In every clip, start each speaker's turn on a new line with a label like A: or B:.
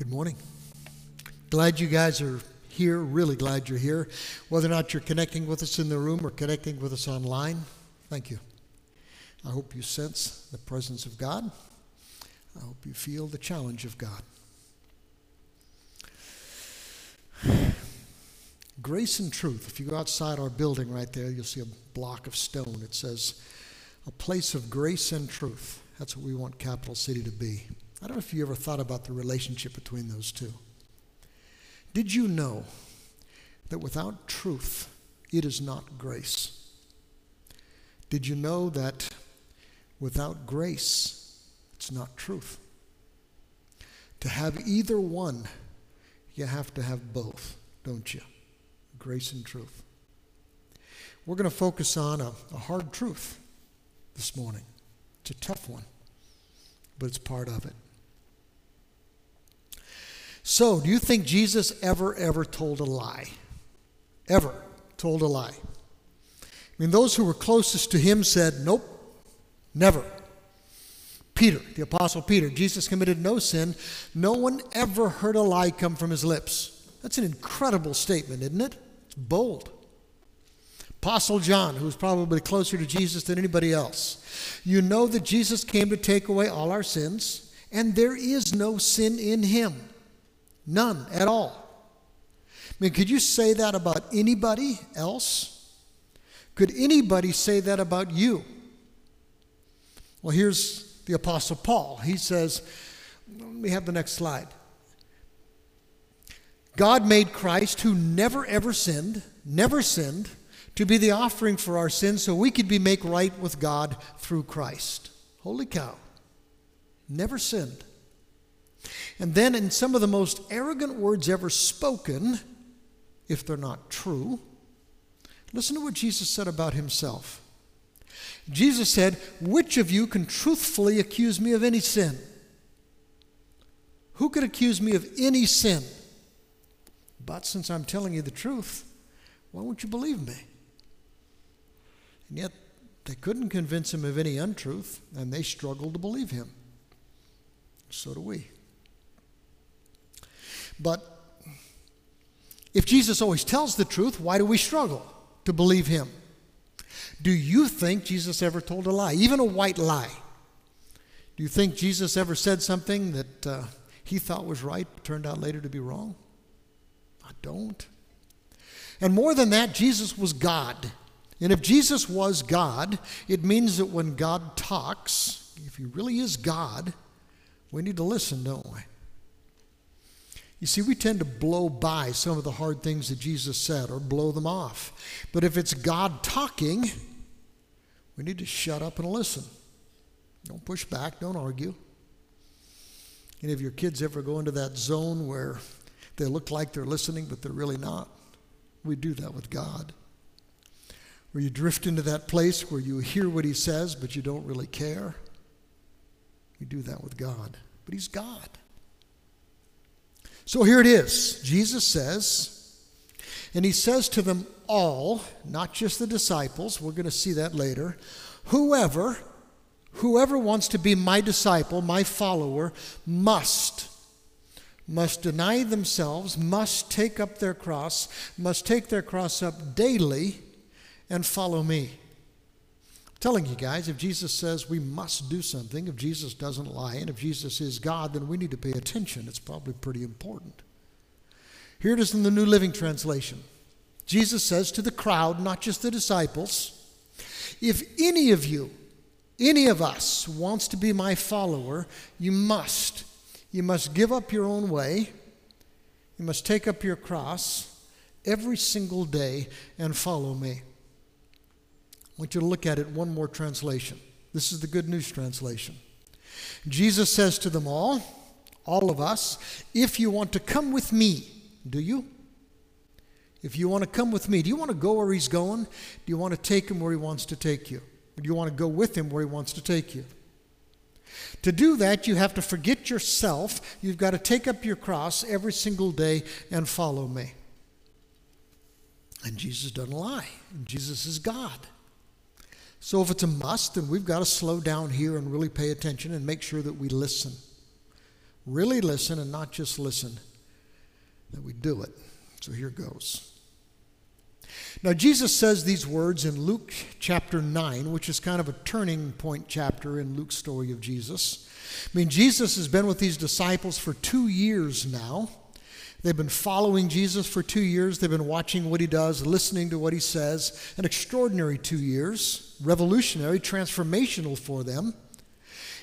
A: Good morning. Glad you guys are here. Really glad you're here. Whether or not you're connecting with us in the room or connecting with us online, thank you. I hope you sense the presence of God. I hope you feel the challenge of God. Grace and truth. If you go outside our building right there, you'll see a block of stone. It says, a place of grace and truth. That's what we want Capital City to be. I don't know if you ever thought about the relationship between those two. Did you know that without truth, it is not grace? Did you know that without grace, it's not truth? To have either one, you have to have both, don't you? Grace and truth. We're going to focus on a, a hard truth this morning. It's a tough one, but it's part of it. So, do you think Jesus ever, ever told a lie? Ever told a lie? I mean, those who were closest to him said, Nope, never. Peter, the Apostle Peter, Jesus committed no sin. No one ever heard a lie come from his lips. That's an incredible statement, isn't it? It's bold. Apostle John, who was probably closer to Jesus than anybody else. You know that Jesus came to take away all our sins, and there is no sin in him. None at all. I mean, could you say that about anybody else? Could anybody say that about you? Well, here's the Apostle Paul. He says, let me have the next slide. God made Christ, who never ever sinned, never sinned, to be the offering for our sins so we could be made right with God through Christ. Holy cow. Never sinned. And then, in some of the most arrogant words ever spoken, if they're not true, listen to what Jesus said about himself. Jesus said, Which of you can truthfully accuse me of any sin? Who could accuse me of any sin? But since I'm telling you the truth, why won't you believe me? And yet, they couldn't convince him of any untruth, and they struggled to believe him. So do we. But if Jesus always tells the truth, why do we struggle to believe him? Do you think Jesus ever told a lie, even a white lie? Do you think Jesus ever said something that uh, he thought was right, but turned out later to be wrong? I don't. And more than that, Jesus was God. And if Jesus was God, it means that when God talks, if he really is God, we need to listen, don't we? You see, we tend to blow by some of the hard things that Jesus said or blow them off. But if it's God talking, we need to shut up and listen. Don't push back, don't argue. Any of your kids ever go into that zone where they look like they're listening, but they're really not? We do that with God. Where you drift into that place where you hear what He says, but you don't really care. We do that with God. But He's God. So here it is. Jesus says, and he says to them all, not just the disciples, we're going to see that later, whoever, whoever wants to be my disciple, my follower, must, must deny themselves, must take up their cross, must take their cross up daily and follow me telling you guys, if Jesus says we must do something, if Jesus doesn't lie, and if Jesus is God, then we need to pay attention. It's probably pretty important. Here it is in the New Living Translation. Jesus says to the crowd, not just the disciples, if any of you, any of us wants to be my follower, you must. You must give up your own way. You must take up your cross every single day and follow me. Want you to look at it one more translation. This is the Good News translation. Jesus says to them all, all of us, if you want to come with me, do you? If you want to come with me, do you want to go where he's going? Do you want to take him where he wants to take you? Or do you want to go with him where he wants to take you? To do that, you have to forget yourself. You've got to take up your cross every single day and follow me. And Jesus doesn't lie. Jesus is God. So if it's a must, then we've got to slow down here and really pay attention and make sure that we listen. really listen and not just listen, that we do it. So here goes. Now, Jesus says these words in Luke chapter 9, which is kind of a turning point chapter in Luke's story of Jesus. I mean, Jesus has been with these disciples for two years now. They've been following Jesus for two years. They've been watching what he does, listening to what he says. An extraordinary two years, revolutionary, transformational for them.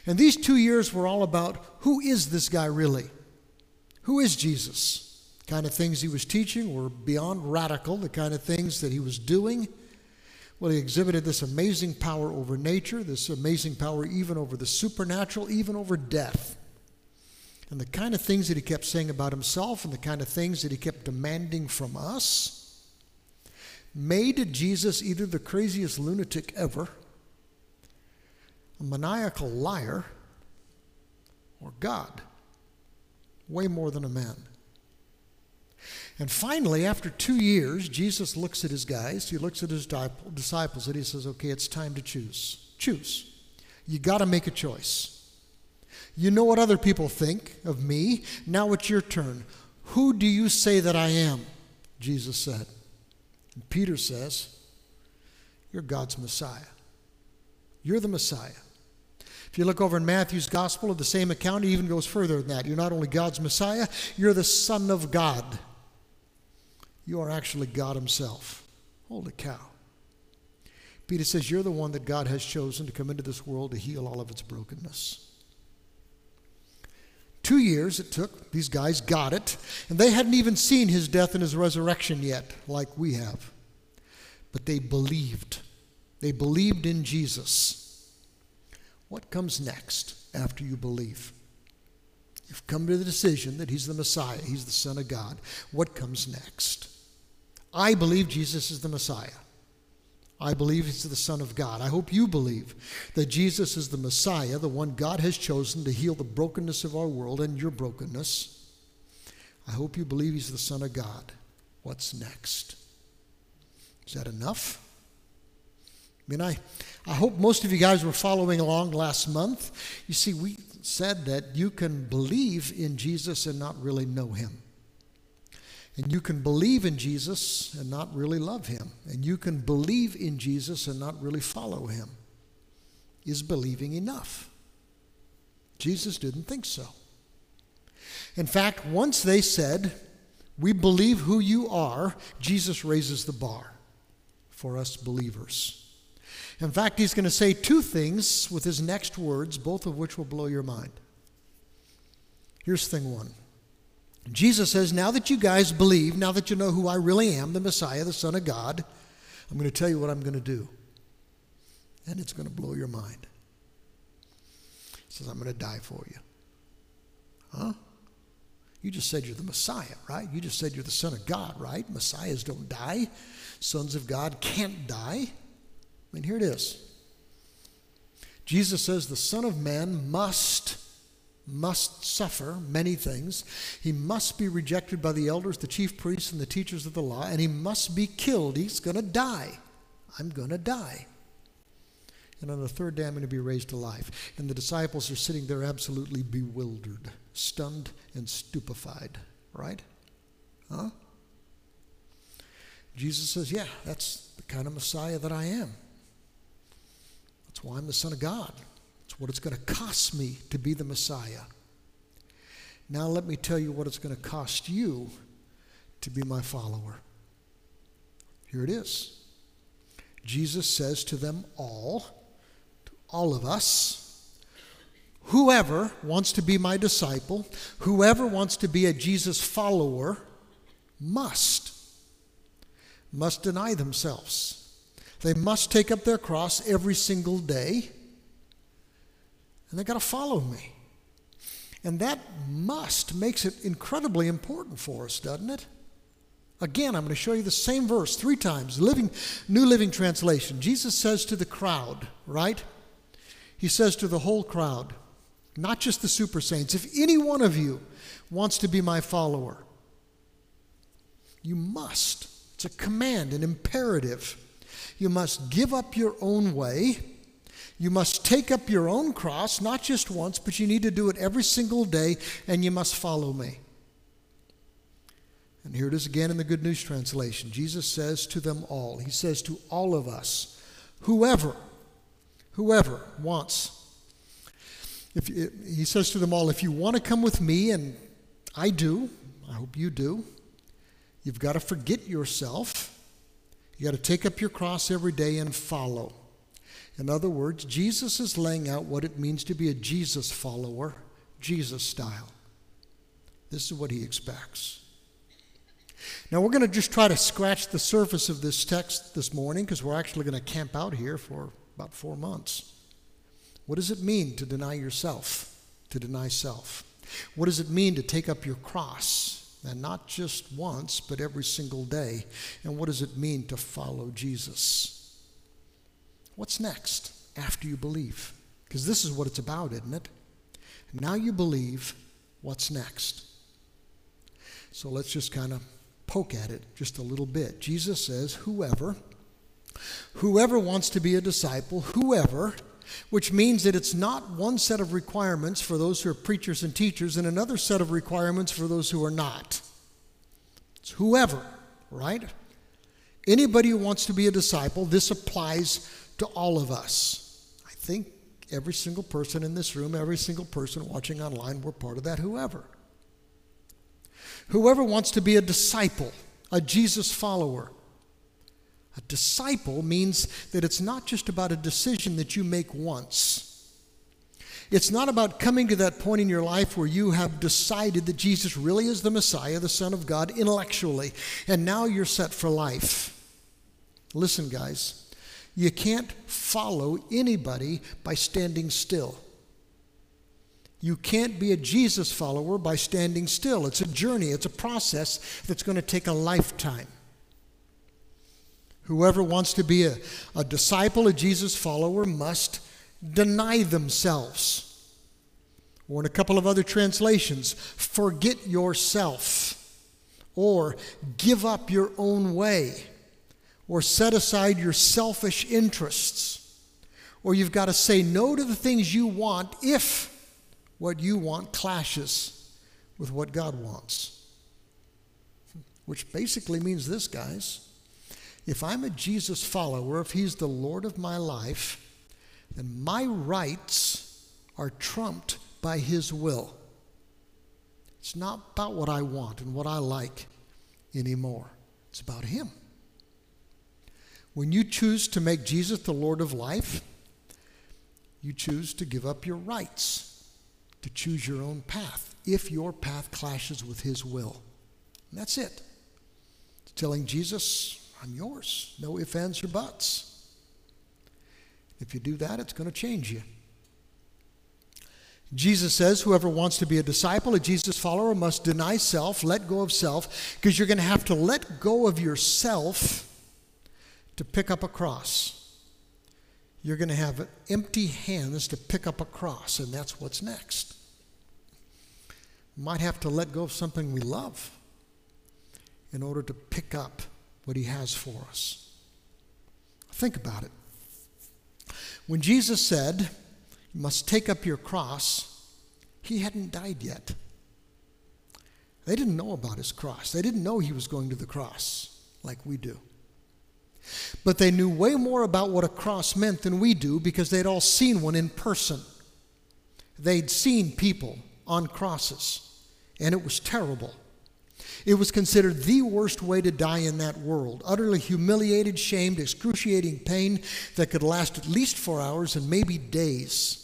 A: And these two years were all about who is this guy really? Who is Jesus? The kind of things he was teaching were beyond radical, the kind of things that he was doing. Well, he exhibited this amazing power over nature, this amazing power even over the supernatural, even over death. And the kind of things that he kept saying about himself and the kind of things that he kept demanding from us made Jesus either the craziest lunatic ever, a maniacal liar, or God, way more than a man. And finally, after two years, Jesus looks at his guys, he looks at his disciples, and he says, Okay, it's time to choose. Choose. You got to make a choice. You know what other people think of me. Now it's your turn. Who do you say that I am? Jesus said. And Peter says, You're God's Messiah. You're the Messiah. If you look over in Matthew's gospel of the same account, he even goes further than that. You're not only God's Messiah, you're the Son of God. You are actually God Himself. Holy cow. Peter says, You're the one that God has chosen to come into this world to heal all of its brokenness. Two years it took. These guys got it. And they hadn't even seen his death and his resurrection yet, like we have. But they believed. They believed in Jesus. What comes next after you believe? You've come to the decision that he's the Messiah, he's the Son of God. What comes next? I believe Jesus is the Messiah. I believe he's the Son of God. I hope you believe that Jesus is the Messiah, the one God has chosen to heal the brokenness of our world and your brokenness. I hope you believe he's the Son of God. What's next? Is that enough? I mean, I, I hope most of you guys were following along last month. You see, we said that you can believe in Jesus and not really know him. And you can believe in Jesus and not really love him. And you can believe in Jesus and not really follow him. Is believing enough? Jesus didn't think so. In fact, once they said, We believe who you are, Jesus raises the bar for us believers. In fact, he's going to say two things with his next words, both of which will blow your mind. Here's thing one Jesus says, Now that you guys believe, now that you know who I really am, the Messiah, the Son of God, I'm going to tell you what I'm going to do. And it's going to blow your mind. He says, I'm going to die for you. Huh? You just said you're the Messiah, right? You just said you're the Son of God, right? Messiahs don't die. Sons of God can't die. I mean, here it is. Jesus says the Son of Man must must suffer many things. He must be rejected by the elders, the chief priests, and the teachers of the law, and he must be killed. He's going to die. I'm going to die. And on the third day, I'm going to be raised to life. And the disciples are sitting there absolutely bewildered, stunned, and stupefied, right? Huh? Jesus says, Yeah, that's the kind of Messiah that I am. That's why I'm the Son of God what it's going to cost me to be the Messiah. Now, let me tell you what it's going to cost you to be my follower. Here it is. Jesus says to them all, to all of us, whoever wants to be my disciple, whoever wants to be a Jesus follower, must, must deny themselves. They must take up their cross every single day and they got to follow me. And that must makes it incredibly important for us, doesn't it? Again, I'm going to show you the same verse three times. Living, New Living Translation. Jesus says to the crowd, right? He says to the whole crowd, not just the super saints, if any one of you wants to be my follower, you must. It's a command, an imperative. You must give up your own way You must take up your own cross, not just once, but you need to do it every single day, and you must follow me. And here it is again in the Good News Translation. Jesus says to them all, He says to all of us, whoever, whoever wants, if, He says to them all, if you want to come with me, and I do, I hope you do, you've got to forget yourself. You've got to take up your cross every day and follow. In other words, Jesus is laying out what it means to be a Jesus follower, Jesus style. This is what he expects. Now, we're going to just try to scratch the surface of this text this morning because we're actually going to camp out here for about four months. What does it mean to deny yourself, to deny self? What does it mean to take up your cross? And not just once, but every single day. And what does it mean to follow Jesus? What's next after you believe? Because this is what it's about, isn't it? Now you believe, what's next? So let's just kind of poke at it just a little bit. Jesus says, whoever, whoever wants to be a disciple, whoever, which means that it's not one set of requirements for those who are preachers and teachers and another set of requirements for those who are not. It's whoever, right? Anybody who wants to be a disciple, this applies to all of us. I think every single person in this room, every single person watching online, we're part of that whoever. Whoever wants to be a disciple, a Jesus follower. A disciple means that it's not just about a decision that you make once. It's not about coming to that point in your life where you have decided that Jesus really is the Messiah, the Son of God, intellectually, and now you're set for life. Listen, guys, you can't follow anybody by standing still. You can't be a Jesus follower by standing still. It's a journey, it's a process that's going to take a lifetime. Whoever wants to be a, a disciple, a Jesus follower, must deny themselves. Or in a couple of other translations, forget yourself or give up your own way or set aside your selfish interests, or you've got to say no to the things you want if what you want clashes with what God wants. Which basically means this, guys. If I'm a Jesus follower, if He's the Lord of my life, then my rights are trumped by His will. It's not about what I want and what I like anymore, it's about Him. When you choose to make Jesus the Lord of life, you choose to give up your rights, to choose your own path, if your path clashes with His will. And that's it. It's telling Jesus, I'm yours. No ifs, ands, or buts. If you do that, it's going to change you. Jesus says, whoever wants to be a disciple, a Jesus follower, must deny self, let go of self, because you're going to have to let go of yourself to pick up a cross. You're going to have empty hands to pick up a cross, and that's what's next. might have to let go of something we love in order to pick up what He has for us. Think about it. When Jesus said, You must take up your cross, He hadn't died yet. They didn't know about His cross, they didn't know He was going to the cross like we do. But they knew way more about what a cross meant than we do because they'd all seen one in person. They'd seen people on crosses, and it was terrible. It was considered the worst way to die in that world utterly humiliated, shamed, excruciating pain that could last at least four hours and maybe days.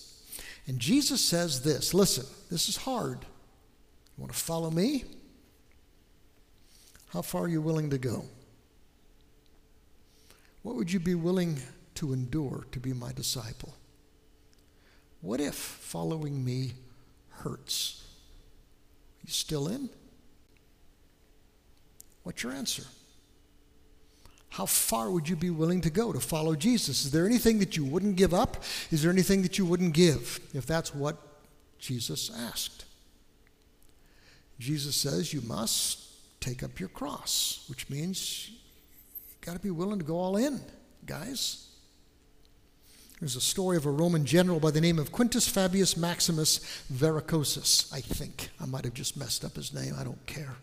A: And Jesus says this listen, this is hard. You want to follow me? How far are you willing to go? What would you be willing to endure to be my disciple? What if following me hurts? Are you still in? What's your answer? How far would you be willing to go to follow Jesus? Is there anything that you wouldn't give up? Is there anything that you wouldn't give if that's what Jesus asked? Jesus says you must take up your cross, which means got to be willing to go all in, guys. There's a story of a Roman general by the name of Quintus Fabius Maximus Verrucosus, I think. I might have just messed up his name, I don't care.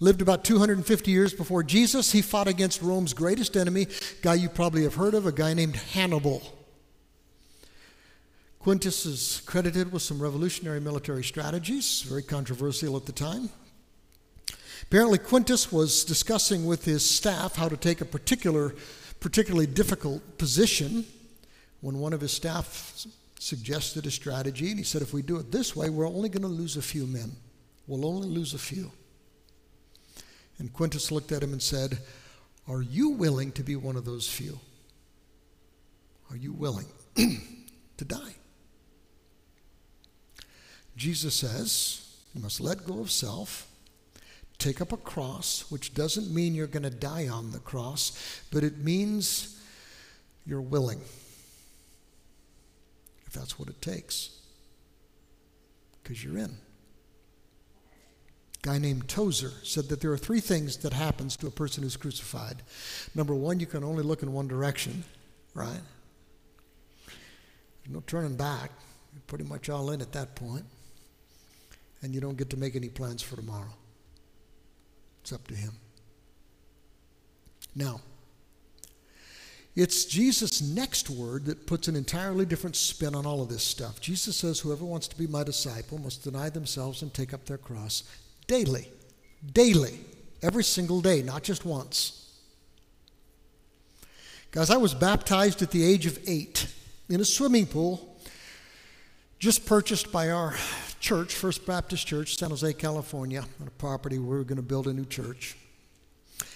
A: Lived about 250 years before Jesus. He fought against Rome's greatest enemy, guy you probably have heard of, a guy named Hannibal. Quintus is credited with some revolutionary military strategies, very controversial at the time. Apparently, Quintus was discussing with his staff how to take a particular, particularly difficult position when one of his staff suggested a strategy, and he said, If we do it this way, we're only going to lose a few men. We'll only lose a few. And Quintus looked at him and said, Are you willing to be one of those few? Are you willing to die? Jesus says, You must let go of self, take up a cross, which doesn't mean you're going to die on the cross, but it means you're willing if that's what it takes. Because you're in. A guy named Tozer said that there are three things that happens to a person who's crucified. Number one, you can only look in one direction, right? no turning back. You're pretty much all in at that point. And you don't get to make any plans for tomorrow. It's up to him. Now, it's Jesus' next word that puts an entirely different spin on all of this stuff. Jesus says, Whoever wants to be my disciple must deny themselves and take up their cross daily. Daily. Every single day, not just once. Guys, I was baptized at the age of eight in a swimming pool just purchased by our church, First Baptist Church, San Jose, California, on a property where we were going to build a new church.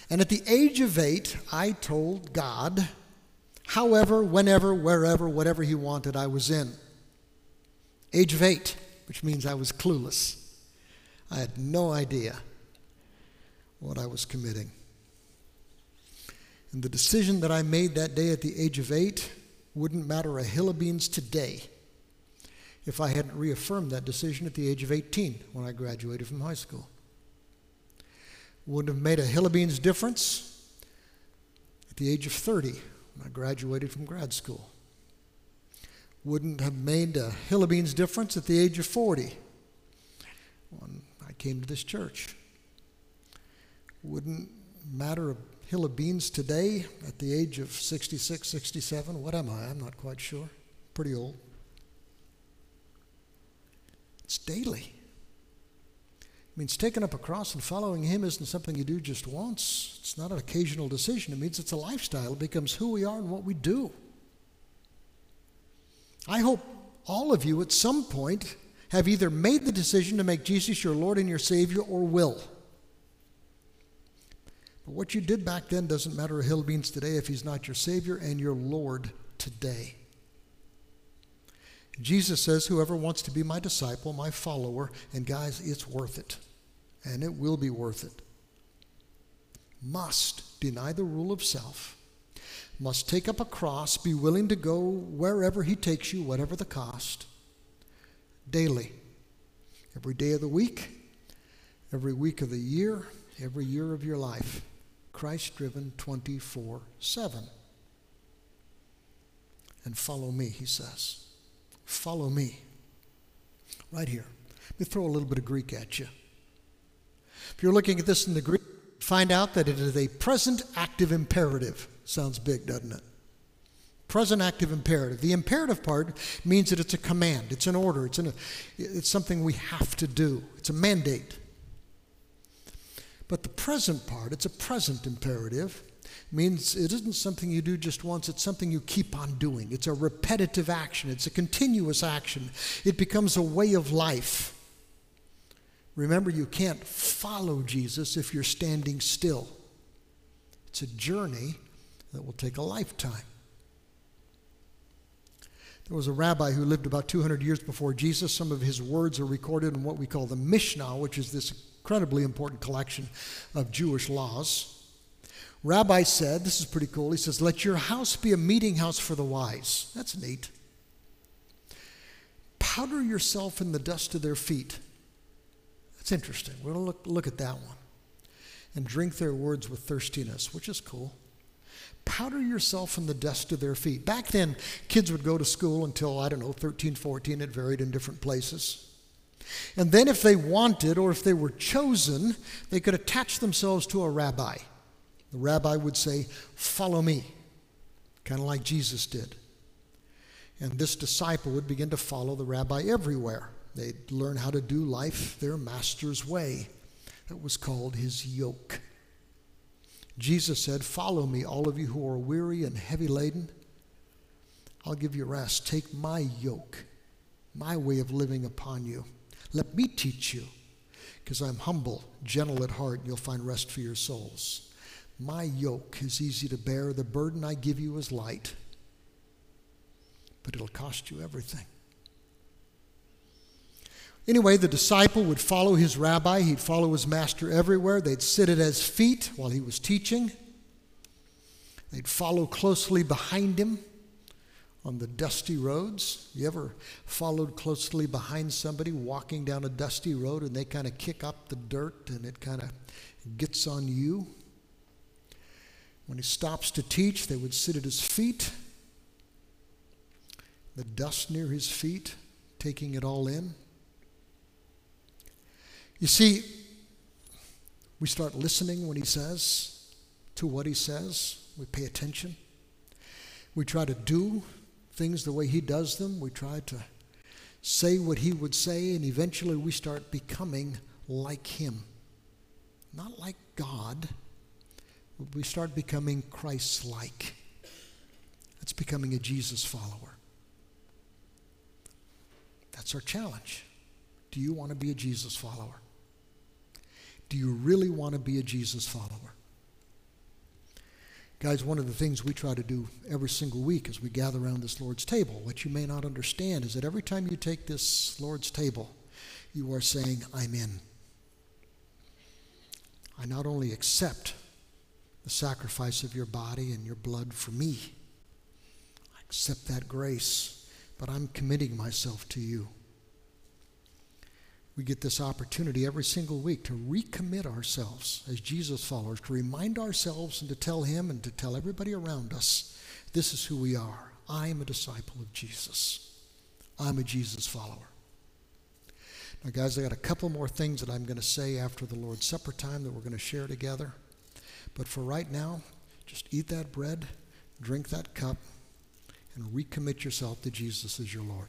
A: And at the age of eight, I told God, however, whenever, wherever, whatever he wanted, I was in. Age of eight, which means I was clueless. I had no idea what I was committing. And the decision that I made that day at the age of eight wouldn't matter a hill of beans today if I hadn't reaffirmed that decision at the age of 18 when I graduated from high school. Wouldn't have made a hill of beans difference at the age of 30 when I graduated from grad school. Wouldn't have made a hill of beans difference at the age of 40 when I came to this church. Wouldn't matter a hill of beans today at the age of 66, 67. What am I? I'm not quite sure. Pretty old. It's daily It means taking up a cross and following Him isn't something you do just once. It's not an occasional decision. It means it's a lifestyle. It becomes who we are and what we do. I hope all of you at some point have either made the decision to make Jesus your Lord and your Savior or will. But what you did back then doesn't matter a hill beans today if He's not your Savior and your Lord today. Jesus says, Whoever wants to be my disciple, my follower, and guys, it's worth it and it will be worth it. Must deny the rule of self, must take up a cross, be willing to go wherever He takes you, whatever the cost, daily, every day of the week, every week of the year, every year of your life. Christ driven 24 7. And follow me, he says. Follow me. Right here. Let me throw a little bit of Greek at you. If you're looking at this in the Greek, find out that it is a present active imperative. Sounds big, doesn't it? Present active imperative. The imperative part means that it's a command, it's an order, it's, it's something we have to do, it's a mandate. But the present part, it's a present imperative, means it isn't something you do just once, it's something you keep on doing. It's a repetitive action, it's a continuous action. It becomes a way of life. Remember, you can't follow Jesus if you're standing still. It's a journey that will take a lifetime. There was a rabbi who lived about 200 years before Jesus. Some of his words are recorded in what we call the Mishnah, which is this incredibly important collection of Jewish laws. Rabbi said, this is pretty cool, he says, Let your house be a meeting house for the wise. That's neat. Powder yourself in the dust of their feet That's interesting. We're going to look, look at that one. And drink their words with thirstiness, which is cool. powder yourself in the dust of their feet. Back then, kids would go to school until, I don't know, 13, 14. It varied in different places. And then, if they wanted or if they were chosen, they could attach themselves to a rabbi. The rabbi would say, Follow me, kind of like Jesus did. And this disciple would begin to follow the rabbi everywhere. They'd learn how to do life their master's way. That was called his yoke. Jesus said, Follow me, all of you who are weary and heavy laden. I'll give you rest. Take my yoke, my way of living upon you. Let me teach you, because I'm humble, gentle at heart, and you'll find rest for your souls. My yoke is easy to bear, the burden I give you is light, but it'll cost you everything. Anyway, the disciple would follow his rabbi, he'd follow his master everywhere. They'd sit at his feet while he was teaching, they'd follow closely behind him on the dusty roads. You ever followed closely behind somebody walking down a dusty road and they kind of kick up the dirt and it kind of gets on you? When he stops to teach, they would sit at his feet, the dust near his feet, taking it all in. You see, we start listening when he says to what he says. We pay attention. We try to do things the way he does them. We try to say what he would say, and eventually we start becoming like him. Not like God, we start becoming Christ like. That's becoming a Jesus follower. That's our challenge. Do you want to be a Jesus follower? Do you really want to be a Jesus follower? Guys, one of the things we try to do every single week as we gather around this Lord's table, what you may not understand is that every time you take this Lord's table, you are saying, I'm in. I not only accept the sacrifice of your body and your blood for me, I accept that grace, but I'm committing myself to you we get this opportunity every single week to recommit ourselves as Jesus followers, to remind ourselves and to tell Him and to tell everybody around us this is who we are. I am a disciple of Jesus, I'm a Jesus follower. Now, guys, I got a couple more things that I'm going to say after the Lord's Supper time that we're going to share together. But for right now, just eat that bread, drink that cup, and recommit yourself to Jesus as your Lord.